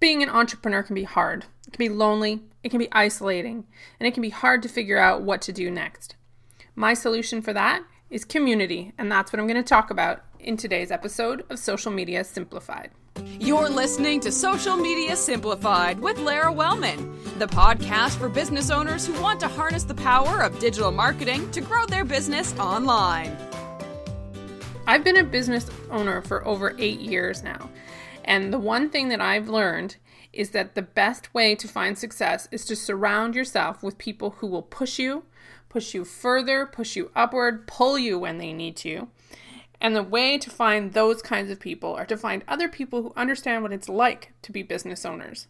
being an entrepreneur can be hard. It can be lonely, it can be isolating, and it can be hard to figure out what to do next. My solution for that is community, and that's what I'm going to talk about in today's episode of Social Media Simplified. You're listening to Social Media Simplified with Lara Wellman, the podcast for business owners who want to harness the power of digital marketing to grow their business online. I've been a business owner for over eight years now, and the one thing that I've learned is that the best way to find success is to surround yourself with people who will push you, push you further, push you upward, pull you when they need to. And the way to find those kinds of people are to find other people who understand what it's like to be business owners.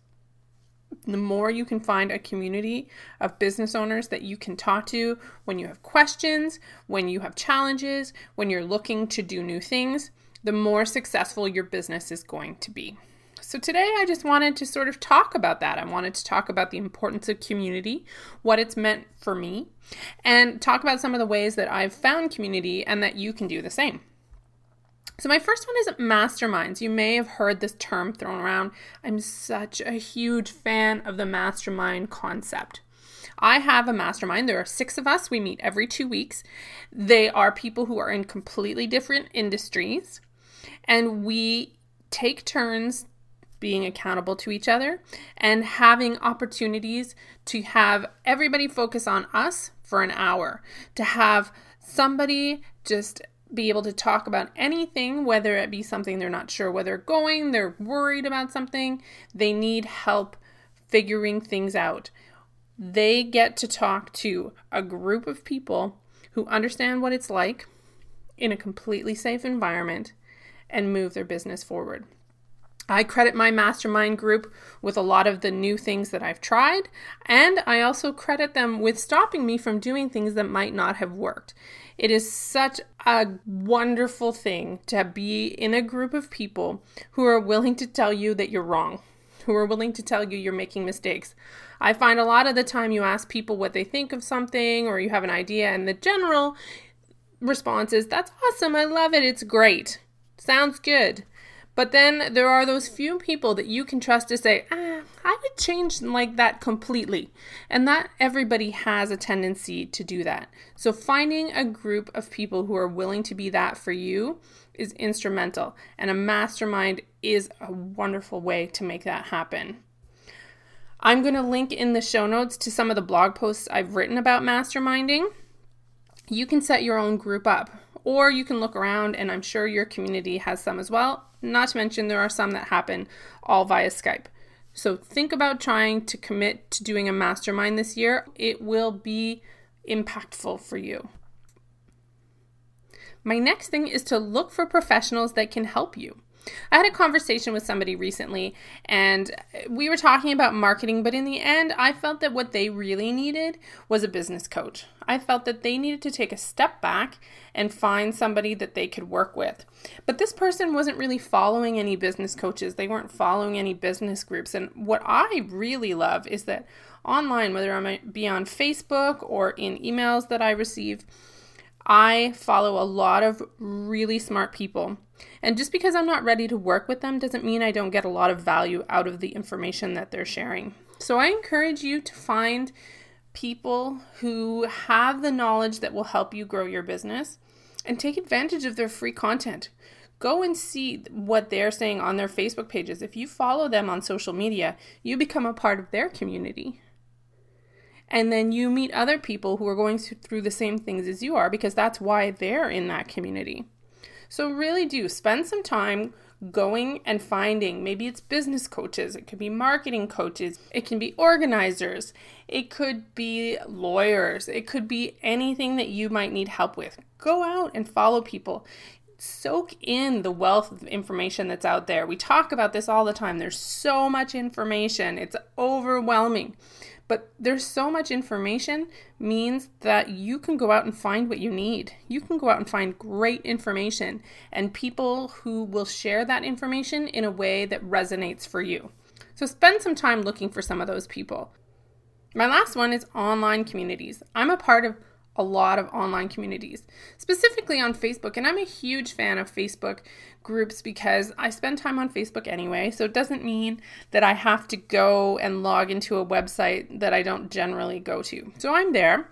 The more you can find a community of business owners that you can talk to when you have questions, when you have challenges, when you're looking to do new things, the more successful your business is going to be. So, today I just wanted to sort of talk about that. I wanted to talk about the importance of community, what it's meant for me, and talk about some of the ways that I've found community and that you can do the same. So, my first one is masterminds. You may have heard this term thrown around. I'm such a huge fan of the mastermind concept. I have a mastermind. There are six of us. We meet every two weeks. They are people who are in completely different industries, and we take turns being accountable to each other and having opportunities to have everybody focus on us for an hour, to have somebody just be able to talk about anything, whether it be something they're not sure where they're going, they're worried about something, they need help figuring things out. They get to talk to a group of people who understand what it's like in a completely safe environment and move their business forward. I credit my mastermind group with a lot of the new things that I've tried, and I also credit them with stopping me from doing things that might not have worked. It is such a wonderful thing to be in a group of people who are willing to tell you that you're wrong, who are willing to tell you you're making mistakes. I find a lot of the time you ask people what they think of something or you have an idea, and the general response is, That's awesome, I love it, it's great, sounds good. But then there are those few people that you can trust to say, ah, I would change like that completely. And that everybody has a tendency to do that. So finding a group of people who are willing to be that for you is instrumental. And a mastermind is a wonderful way to make that happen. I'm going to link in the show notes to some of the blog posts I've written about masterminding. You can set your own group up, or you can look around, and I'm sure your community has some as well. Not to mention, there are some that happen all via Skype. So think about trying to commit to doing a mastermind this year. It will be impactful for you. My next thing is to look for professionals that can help you. I had a conversation with somebody recently and we were talking about marketing, but in the end, I felt that what they really needed was a business coach. I felt that they needed to take a step back and find somebody that they could work with. But this person wasn't really following any business coaches, they weren't following any business groups. And what I really love is that online, whether I be on Facebook or in emails that I receive, I follow a lot of really smart people. And just because I'm not ready to work with them doesn't mean I don't get a lot of value out of the information that they're sharing. So I encourage you to find people who have the knowledge that will help you grow your business and take advantage of their free content. Go and see what they're saying on their Facebook pages. If you follow them on social media, you become a part of their community and then you meet other people who are going through the same things as you are because that's why they're in that community. So, really do spend some time going and finding maybe it's business coaches, it could be marketing coaches, it can be organizers, it could be lawyers, it could be anything that you might need help with. Go out and follow people. Soak in the wealth of information that's out there. We talk about this all the time. There's so much information, it's overwhelming. But there's so much information means that you can go out and find what you need. You can go out and find great information and people who will share that information in a way that resonates for you. So spend some time looking for some of those people. My last one is online communities. I'm a part of a lot of online communities, specifically on Facebook. And I'm a huge fan of Facebook groups because I spend time on Facebook anyway. So it doesn't mean that I have to go and log into a website that I don't generally go to. So I'm there.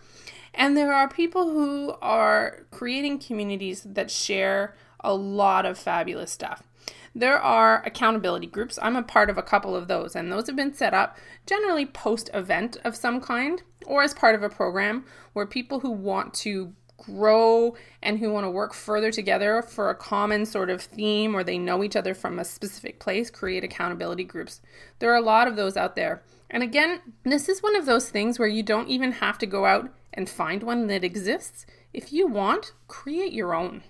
And there are people who are creating communities that share a lot of fabulous stuff. There are accountability groups. I'm a part of a couple of those, and those have been set up generally post event of some kind or as part of a program where people who want to grow and who want to work further together for a common sort of theme or they know each other from a specific place create accountability groups. There are a lot of those out there. And again, this is one of those things where you don't even have to go out and find one that exists. If you want, create your own.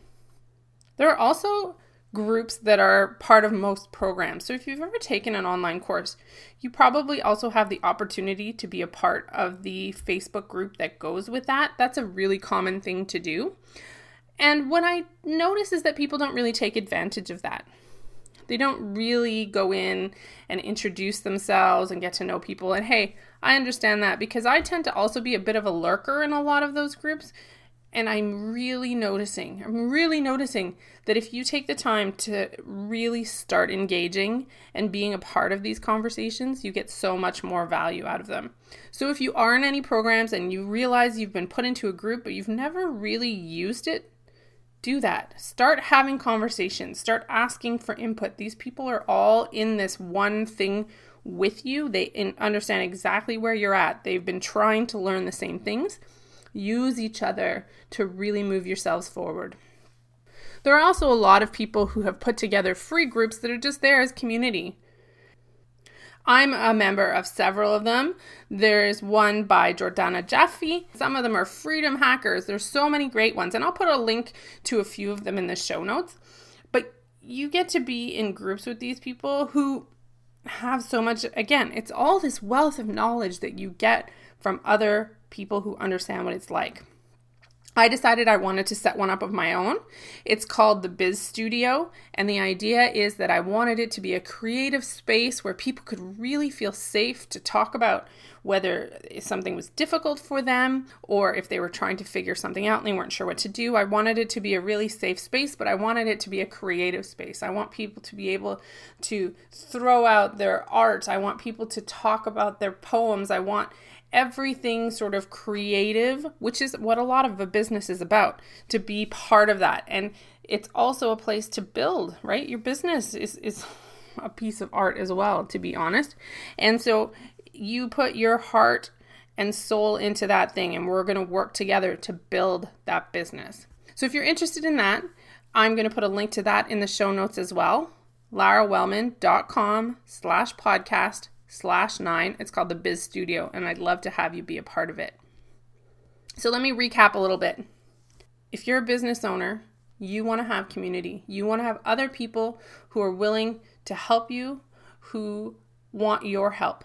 There are also groups that are part of most programs. So if you've ever taken an online course, you probably also have the opportunity to be a part of the Facebook group that goes with that. That's a really common thing to do. And what I notice is that people don't really take advantage of that. They don't really go in and introduce themselves and get to know people. And hey, I understand that because I tend to also be a bit of a lurker in a lot of those groups. And I'm really noticing, I'm really noticing that if you take the time to really start engaging and being a part of these conversations, you get so much more value out of them. So if you are in any programs and you realize you've been put into a group but you've never really used it, do that. Start having conversations, start asking for input. These people are all in this one thing with you. They understand exactly where you're at. They've been trying to learn the same things Use each other to really move yourselves forward. There are also a lot of people who have put together free groups that are just there as community. I'm a member of several of them. There's one by Jordana Jaffe. Some of them are freedom hackers. There's so many great ones, and I'll put a link to a few of them in the show notes. But you get to be in groups with these people who have so much again, it's all this wealth of knowledge that you get from other people who understand what it's like. I decided I wanted to set one up of my own. It's called the Biz Studio, and the idea is that I wanted it to be a creative space where people could really feel safe to talk about whether something was difficult for them or if they were trying to figure something out and they weren't sure what to do. I wanted it to be a really safe space, but I wanted it to be a creative space. I want people to be able to throw out their art. I want people to talk about their poems. I want everything sort of creative, which is what a lot of a business is about, to be part of that. And it's also a place to build, right? Your business is, is a piece of art as well, to be honest. And so you put your heart and soul into that thing, and we're going to work together to build that business. So if you're interested in that, I'm going to put a link to that in the show notes as well. larawellman.com slash podcast slash nine. It's called the Biz Studio, and I'd love to have you be a part of it. So let me recap a little bit. If you're a business owner, you want to have community. You want to have other people who are willing to help you, who want your help.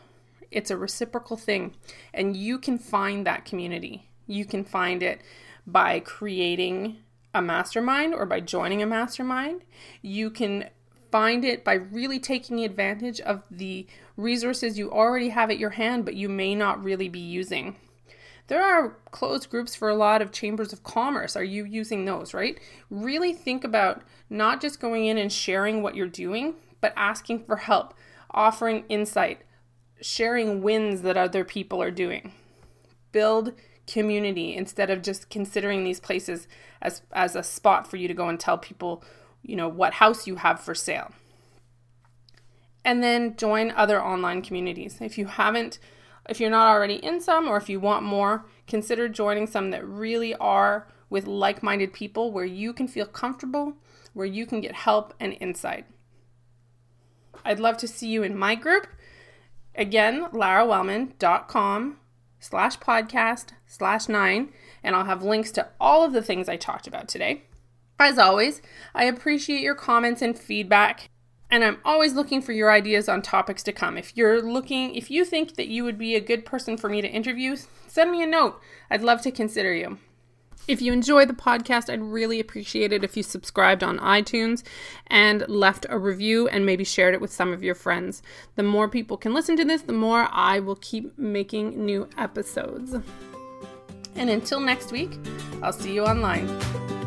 It's a reciprocal thing, and you can find that community. You can find it by creating a mastermind or by joining a mastermind. You can find it by really taking advantage of the resources you already have at your hand, but you may not really be using. There are closed groups for a lot of chambers of commerce. Are you using those, right? Really think about not just going in and sharing what you're doing, but asking for help, offering insight, sharing wins that other people are doing. Build community instead of just considering these places as as a spot for you to go and tell people you know, what house you have for sale. And then join other online communities. If you haven't, if you're not already in some, or if you want more, consider joining some that really are with like minded people where you can feel comfortable, where you can get help and insight. I'd love to see you in my group. Again, larawellman.com slash podcast slash nine, and I'll have links to all of the things I talked about today. As always, I appreciate your comments and feedback, and I'm always looking for your ideas on topics to come. If you're looking, if you think that you would be a good person for me to interview, send me a note. I'd love to consider you. If you enjoy the podcast, I'd really appreciate it if you subscribed on iTunes and left a review and maybe shared it with some of your friends. The more people can listen to this, the more I will keep making new episodes. And until next week, I'll see you online.